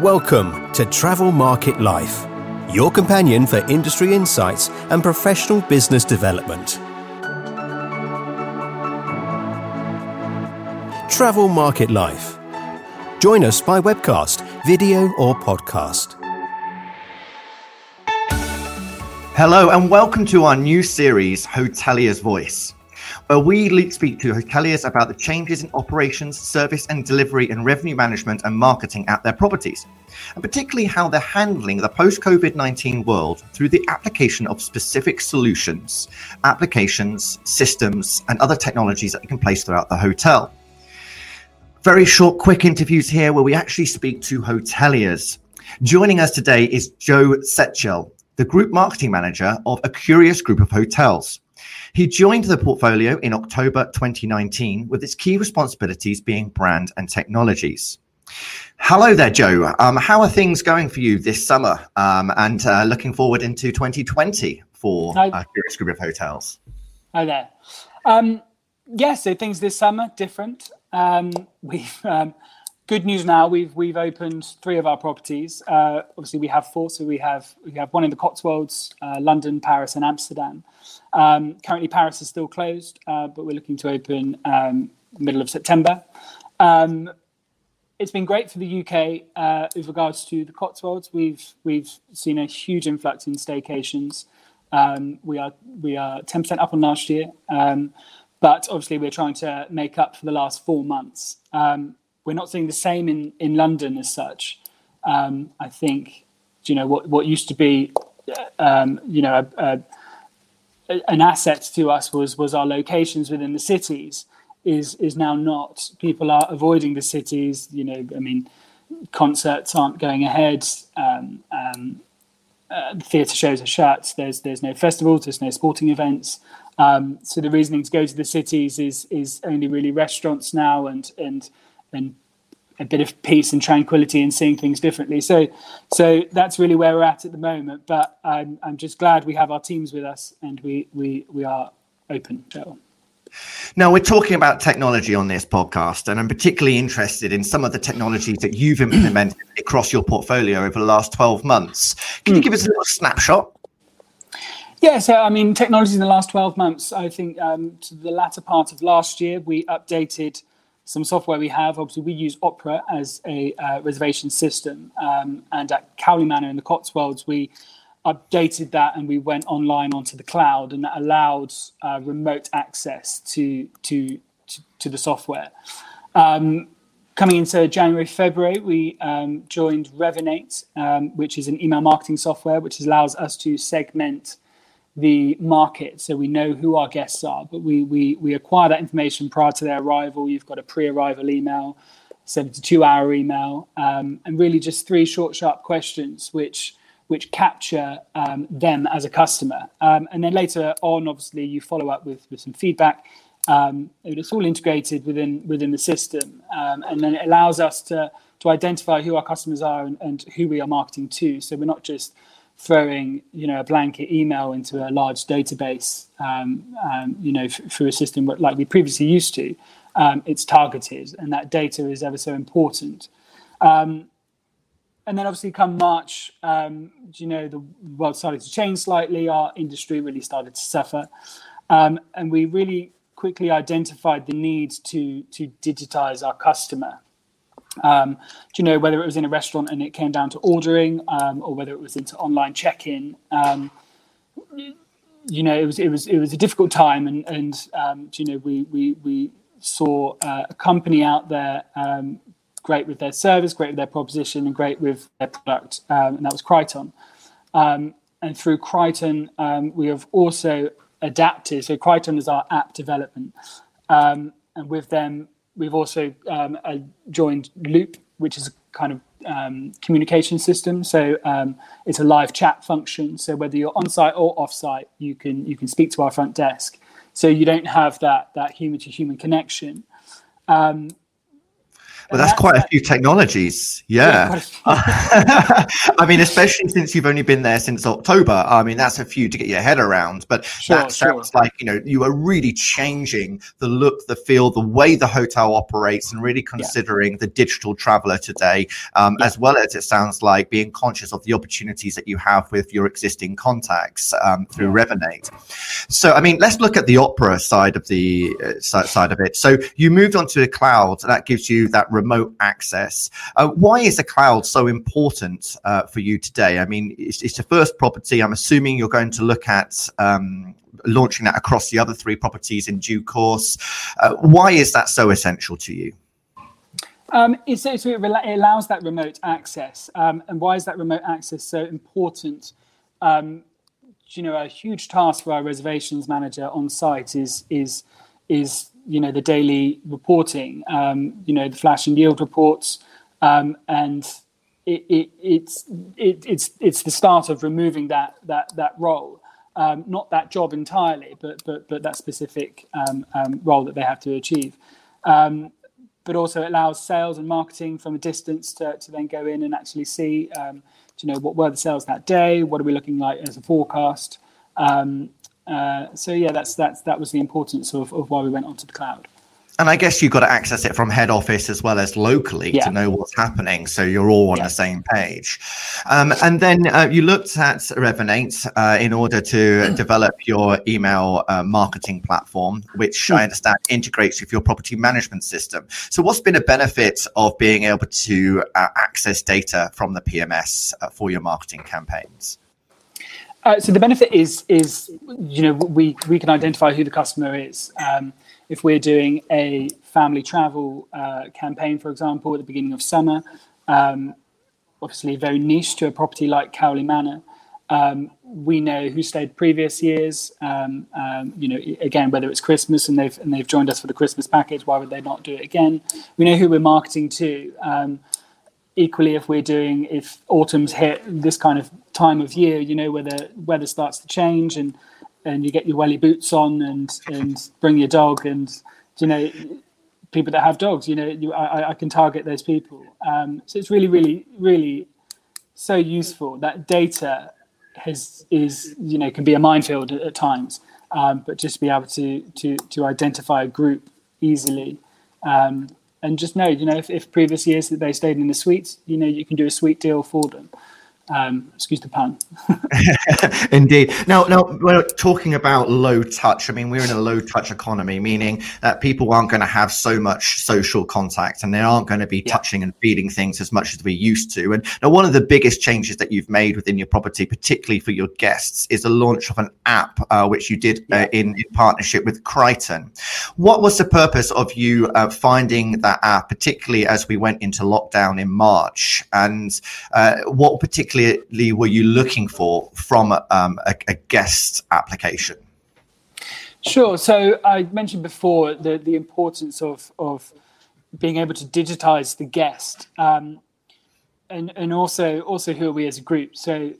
Welcome to Travel Market Life, your companion for industry insights and professional business development. Travel Market Life. Join us by webcast, video, or podcast. Hello, and welcome to our new series, Hotelier's Voice, where we speak to hoteliers about the changes in operations, service and delivery, and revenue management and marketing at their properties, and particularly how they're handling the post COVID 19 world through the application of specific solutions, applications, systems, and other technologies that they can place throughout the hotel. Very short, quick interviews here where we actually speak to hoteliers. Joining us today is Joe Setchell, the Group Marketing Manager of a curious group of hotels. He joined the portfolio in October 2019 with its key responsibilities being brand and technologies. Hello there, Joe. Um, how are things going for you this summer um, and uh, looking forward into 2020 for a curious group of hotels? Hi there. Um, yeah, so things this summer different. Um, we've um, good news now. We've we've opened three of our properties. Uh, obviously, we have four. So we have we have one in the Cotswolds, uh, London, Paris, and Amsterdam. Um, currently, Paris is still closed, uh, but we're looking to open um, middle of September. Um, it's been great for the UK uh, with regards to the Cotswolds. We've we've seen a huge influx in staycations. Um, we are we are ten percent up on last year, um, but obviously we're trying to make up for the last four months. Um, we're not seeing the same in, in London as such. Um, I think, you know, what, what used to be, um, you know, a, a, an asset to us was was our locations within the cities. Is is now not. People are avoiding the cities. You know, I mean, concerts aren't going ahead. Um, um, uh, theatre shows are shut. There's there's no festivals. There's no sporting events. Um, so the reasoning to go to the cities is is only really restaurants now and and and a bit of peace and tranquility and seeing things differently. So, so that's really where we're at at the moment. But I'm I'm just glad we have our teams with us and we we we are open. So. Now, we're talking about technology on this podcast, and I'm particularly interested in some of the technologies that you've implemented across your portfolio over the last 12 months. Can you hmm. give us a little snapshot? Yeah, so I mean, technology in the last 12 months, I think um, to the latter part of last year, we updated some software we have. Obviously, we use Opera as a uh, reservation system, um, and at Cowley Manor in the Cotswolds, we updated that and we went online onto the cloud, and that allowed uh, remote access to, to to, to the software. Um, coming into January, February, we um, joined Revinate, um, which is an email marketing software, which allows us to segment the market so we know who our guests are but we we we acquire that information prior to their arrival. You've got a pre-arrival email 72 hour email um, and really just three short sharp questions which which capture um, them as a customer. Um, and then later on obviously you follow up with with some feedback um, it's all integrated within within the system um, and then it allows us to to identify who our customers are and, and who we are marketing to. So we're not just throwing you know a blanket email into a large database um, um, you know through a system like we previously used to um, it's targeted and that data is ever so important. Um, and then obviously come march um, you know the world started to change slightly our industry really started to suffer um, and we really quickly identified the need to to digitize our customer um, do you know whether it was in a restaurant and it came down to ordering, um, or whether it was into online check-in? Um, you know, it was it was it was a difficult time, and and um, you know we we we saw uh, a company out there um, great with their service, great with their proposition, and great with their product, um, and that was Criton. and through Criton, we have also adapted. So Criton is our app development, and with them we've also um, uh, joined Loop, which is a kind of um, communication system. So um, it's a live chat function. So whether you're on site or off site, you can you can speak to our front desk. So you don't have that that human to human connection. Um, Well, that's, quite a few technologies. Yeah. yeah I mean, especially since you've only been there since October. I mean, that's a few to get your head around. But sure, that sounds sure. like, you know, you are really changing the look, the feel, the way the hotel operates, and really considering yeah. the digital traveler today, um, yeah. as well as it sounds like being conscious of the opportunities that you have with your existing contacts um, through Revinate. So, I mean, let's look at the opera side of the uh, side of it. So, you moved on to the cloud. That gives you that remote access. Uh, why is the cloud so important uh, for you today? I mean, it's, it's the first property. I'm assuming you're going to look at um, launching that across the other three properties in due course. Uh, why is that so essential to you? Um, it's, it's, it allows that remote access. Um, and why is that remote access so important? Um, you know, a huge task for our reservations manager on site is is is you know the daily reporting, um, you know the flash and yield reports, um, and it, it, it's it, it's it's the start of removing that that that role, um, not that job entirely, but but but that specific um, um, role that they have to achieve. Um, but also allows sales and marketing from a distance to, to then go in and actually see, you know, what were the sales that day, what are we looking like as a forecast, um, uh, so yeah, that's that's that was the importance of, of why we went onto the cloud. And I guess you've got to access it from head office as well as locally yeah. to know what's happening, so you're all on yeah. the same page. Um, and then uh, you looked at Revinate uh, in order to develop your email uh, marketing platform, which I understand integrates with your property management system. So, what's been a benefit of being able to uh, access data from the PMS uh, for your marketing campaigns? Uh, so the benefit is is you know we we can identify who the customer is. Um, if we're doing a family travel uh, campaign, for example, at the beginning of summer, um, obviously very niche to a property like Cowley Manor. Um, we know who stayed previous years. Um, um, you know, again, whether it's Christmas and they've and they've joined us for the Christmas package, why would they not do it again? We know who we're marketing to. Equally, if we're doing if autumn's hit this kind of time of year, you know, where the weather starts to change and and you get your welly boots on and and bring your dog and you know people that have dogs, you know, you, I, I can target those people. Um, so it's really, really, really so useful. That data has is you know can be a minefield at, at times, um, but just to be able to to to identify a group easily. Um, and just know, you know, if, if previous years that they stayed in the suite, you know, you can do a suite deal for them. Um, excuse the pun. Indeed. Now, now we're talking about low touch. I mean, we're in a low touch economy, meaning that people aren't going to have so much social contact, and they aren't going to be yeah. touching and feeding things as much as we used to. And now, one of the biggest changes that you've made within your property, particularly for your guests, is the launch of an app, uh, which you did uh, yeah. uh, in, in, partnership with Criton. What was the purpose of you uh, finding that app, particularly as we went into lockdown in March, and uh, what particularly particularly were you looking for from um, a, a, guest application? Sure. So I mentioned before the the importance of of being able to digitize the guest, um, and and also also who are we as a group. So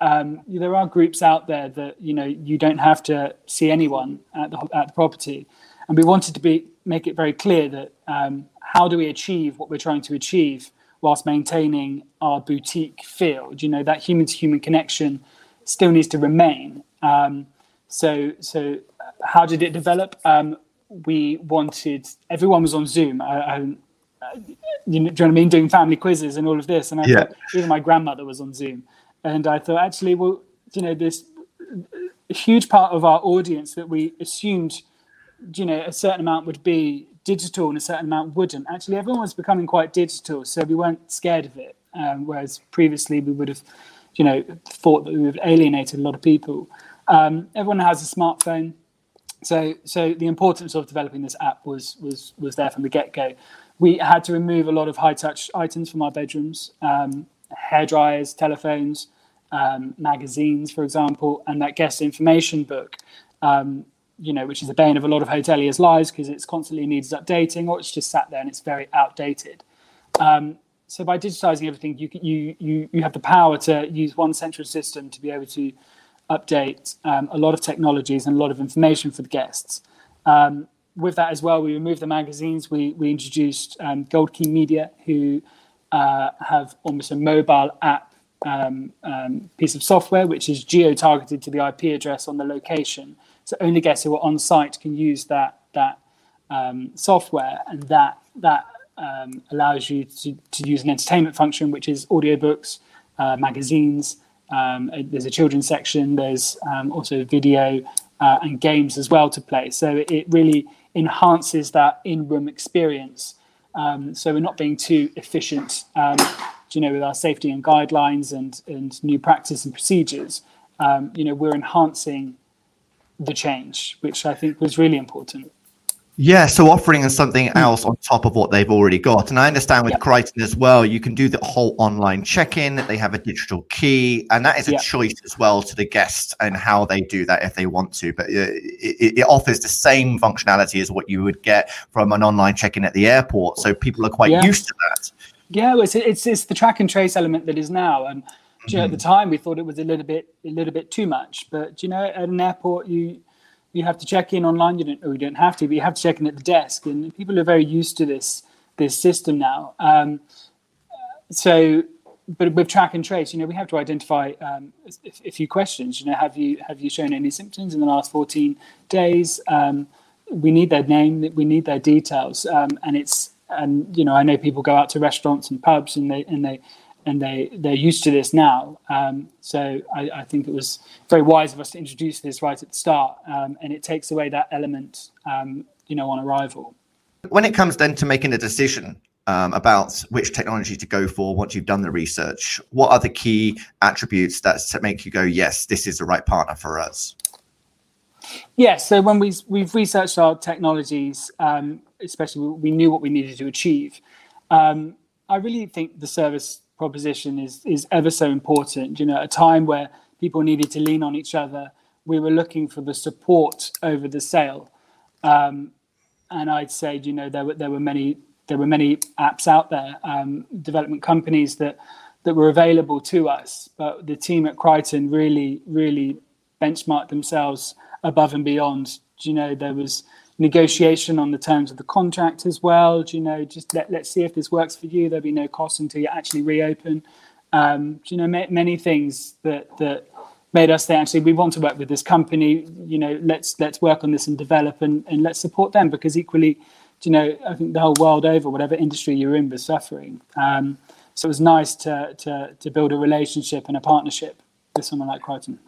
um, there are groups out there that you know you don't have to see anyone at the at the property, and we wanted to be make it very clear that um, how do we achieve what we're trying to achieve whilst maintaining our boutique feel. You know, that human to human connection still needs to remain. Um, so, so how did it develop? Um, we wanted everyone was on Zoom. I, I, you know, do you know what I mean? Doing family quizzes and all of this, and I yeah. thought even my grandmother was on Zoom, and I thought actually, well, you know, this a huge part of our audience that we assumed, you know, a certain amount would be digital and a certain amount wouldn't. Actually, everyone was becoming quite digital, so we weren't scared of it. Um, whereas previously we would have, you know, thought that we would alienated a lot of people. Um, everyone has a smartphone, so so the importance of developing this app was was was there from the get go. We had to remove a lot of high touch items from our bedrooms, um, hair dryers, telephones, um, magazines, for example, and that guest information book. Um, you know, which is the bane of a lot of hoteliers' lives because it's constantly needs updating or it's just sat there and it's very outdated. Um, so by digitizing everything, you, you you you have the power to use one central system to be able to update um, a lot of technologies and a lot of information for the guests. Um, with that as well, we removed the magazines. We we introduced um, Gold Key Media, who uh, have almost a mobile app um, um, piece of software which is geo targeted to the IP address on the location. So only guests who are on site can use that that um, software, and that that um, allows you to, to use an entertainment function, which is audiobooks, uh, magazines. Um, there's a children's section. There's um, also video uh, and games as well to play. So it really enhances that in-room experience. Um, so we're not being too efficient, um, you know, with our safety and guidelines and and new practice and procedures. Um, you know, we're enhancing the change, which I think was really important. Yeah, so offering something hmm. else on top of what they've already got. And I understand with Criton as well, you can do the whole online check-in. They have a digital key, and that is a choice as well to the guests and how they do that if they want to. But uh, it, it, offers the same functionality as what you would get from an online check-in at the airport. So people are quite yeah. used to that. Yeah, it's, it's it's the track and trace element that is now, and mm-hmm. You know, at the mm-hmm. time we thought it was a little bit a little bit too much. But you know, at an airport, you you have to check in online. You don't, or you don't have to, but you have to check in at the desk. And people are very used to this this system now. Um, so, but with track and trace, you know, we have to identify um, a, a, few questions. You know, have you have you shown any symptoms in the last 14 days? Um, we need their name. We need their details. Um, and it's and you know, I know people go out to restaurants and pubs and they and they and they they're used to this now. Um, so I, I, think it was very wise of us to introduce this right at the start, um, and it takes away that element, um, you know, on arrival. When it comes then to making a decision um, about which technology to go for once you've done the research, what are the key attributes that make you go, yes, this is the right partner for us? Yes. So when we we've researched our technologies, um, especially we knew what we needed to achieve. Um, I really think the service proposition is is ever so important. You know, at a time where people needed to lean on each other, we were looking for the support over the sale. Um, and I'd say, you know, there were there were many there were many apps out there, um, development companies that that were available to us, but the team at Criton really really benchmarked themselves above and beyond. You know, there was negotiation on the terms of the contract as well. Do you know, just let, let's see if this works for you. There'll be no cost until you actually reopen. Um, you know, ma- many things that that made us say actually we want to work with this company. You know, let's let's work on this and develop and, and let's support them because equally, you know, I think the whole world over, whatever industry you're in, was suffering. Um, so it was nice to to to build a relationship and a partnership with someone like Criton.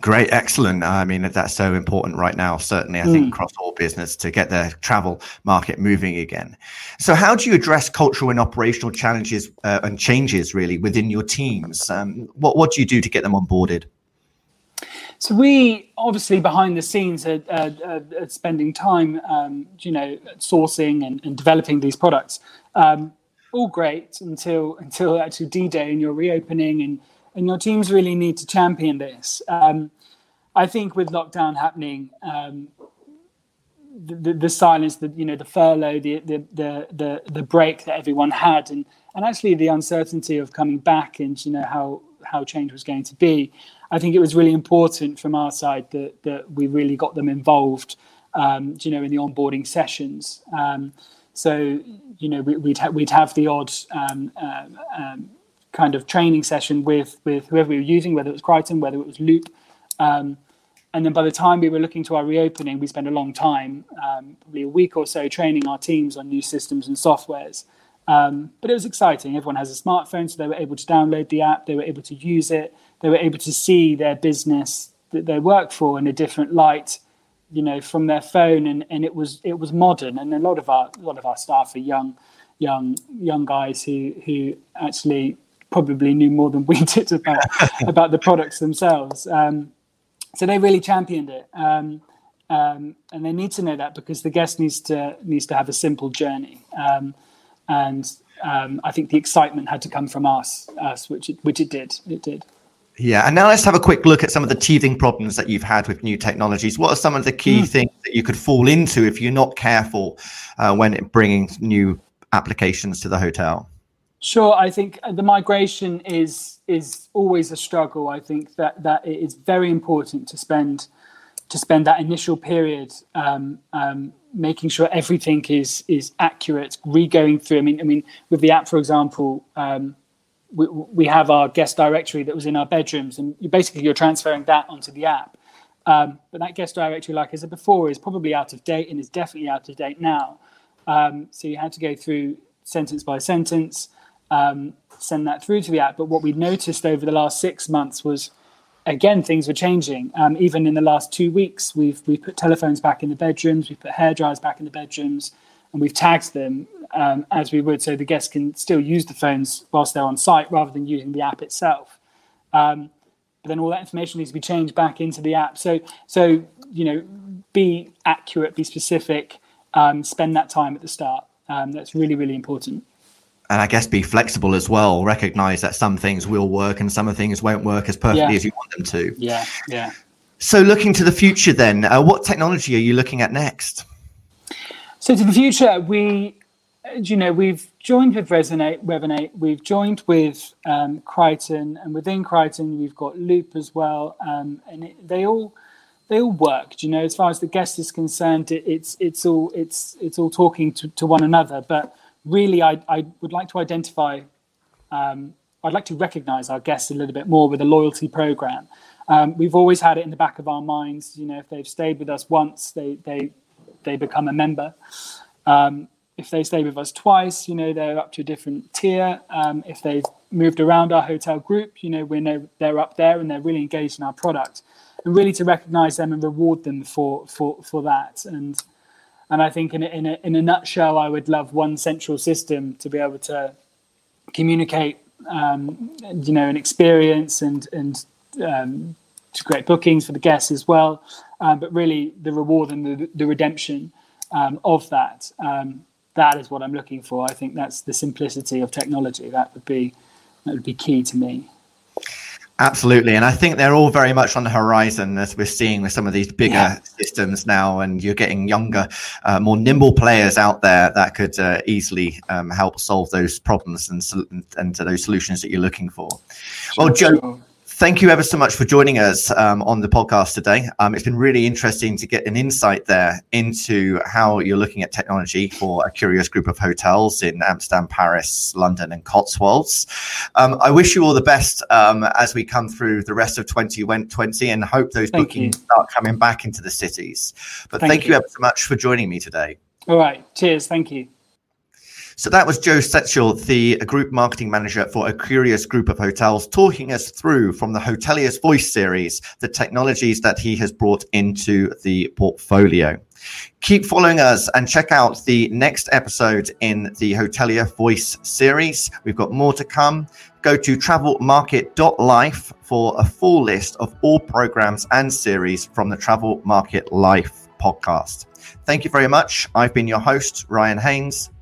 Great, excellent. I mean, that's so important right now, certainly, I mm. think, across all business to get the travel market moving again. So, how do you address cultural and operational challenges uh, and changes really within your teams? Um, what, what do you do to get them onboarded? So, we obviously behind the scenes are, are, are spending time, um, you know, sourcing and, and developing these products. Um, all great until until actually D Day and you're reopening and and your teams really need to champion this. Um, I think with lockdown happening, um, the, the, the, silence, the you know, the furlough, the, the the the the break that everyone had, and and actually the uncertainty of coming back and you know how how change was going to be. I think it was really important from our side that that we really got them involved, um, you know, in the onboarding sessions. Um, so you know, we, would ha- we'd have the odd um, uh, um, kind of training session with with whoever we were using, whether it was Criton, whether it was Loop. Um, and then by the time we were looking to our reopening, we spent a long time, um, probably a week or so, training our teams on new systems and softwares. Um, but it was exciting. Everyone has a smartphone, so they were able to download the app, they were able to use it, they were able to see their business that they work for in a different light, you know, from their phone, and, and it was it was modern. And a lot of our a lot of our staff are young, young young guys who who actually probably knew more than we did about about the products themselves. Um, so they really championed it, um, um, and they need to know that because the guest needs to needs to have a simple journey. Um, and um, I think the excitement had to come from us, us, which it, which it did. It did. Yeah, and now let's have a quick look at some of the teething problems that you've had with new technologies. What are some of the key mm. things that you could fall into if you're not careful uh, when bringing new applications to the hotel? Sure, I think the migration is is always a struggle. I think that that it is very important to spend to spend that initial period um, um, making sure everything is is accurate, re-going through. I mean, I mean, with the app, for example, um, we, we have our guest directory that was in our bedrooms, and you basically you're transferring that onto the app. Um, but that guest directory, like I said before, is probably out of date and is definitely out of date now. Um, so you had to go through sentence by sentence, um, send that through to the app. But what we noticed over the last six months was, again, things were changing. Um, even in the last two weeks, we've we put telephones back in the bedrooms, we've put hair dryers back in the bedrooms, and we've tagged them um, as we would, so the guests can still use the phones whilst they're on site rather than using the app itself. Um, but then all that information needs to be changed back into the app. So, so you know, be accurate, be specific, um, spend that time at the start. Um, that's really, really important. And I guess be flexible as well. Recognize that some things will work and some of things won't work as perfectly Yeah. as you want them to. Yeah, yeah. So, looking to the future, then, uh, what technology are you looking at next? So to the future, we, you know, we've joined with Resonate, Revinate, we've joined with um, Criton, and within Criton, we've got Loop as well, um, and it, they all they all work. You know, as far as the guest is concerned, it, it's it's all it's it's all talking to, to one another. But really, I I would like to identify. Um, I'd like to recognise our guests a little bit more with a loyalty program. Um, we've always had it in the back of our minds. You know, if they've stayed with us once, they they they become a member. Um, if they stay with us twice, you know, they're up to a different tier. Um, if they've moved around our hotel group, you know, we know they're up there and they're really engaged in our product. And really to recognize them and reward them for for for that. And and I think in a, in a, in a nutshell, I would love one central system to be able to communicate, um, you know, an experience and and um, to create bookings for the guests as well. Um, but really, the reward and the, the redemption um, of that. Um, that is what I'm looking for. I think that's the simplicity of technology. That would be that would be key to me. Absolutely. And I think they're all very much on the horizon as we're seeing with some of these bigger Yeah. systems now. And you're getting younger, uh, more nimble players out there that could uh, easily um, help solve those problems and, sol- and those solutions that you're looking for. Well, Joe. Thank you ever so much for joining us um, on the podcast today. Um, it's been really interesting to get an insight there into how you're looking at technology for a curious group of hotels in Amsterdam, Paris, London, and Cotswolds. Um, I wish you all the best um, as we come through the rest of 2020 and hope those Thank bookings you. start coming back into the cities. But thank, Thank you you. ever so much for joining me today. All right. Cheers. Thank you. So that was Joe Setchell, the group marketing manager for a curious group of hotels, talking us through from the Hotelier's Voice series, the technologies that he has brought into the portfolio. Keep following us and check out the next episode in the Hotelier Voice series. We've got more to come. Go to travelmarket.life for a full list of all programs and series from the Travel Market Life podcast. Thank you very much. I've been your host, Ryan Haynes.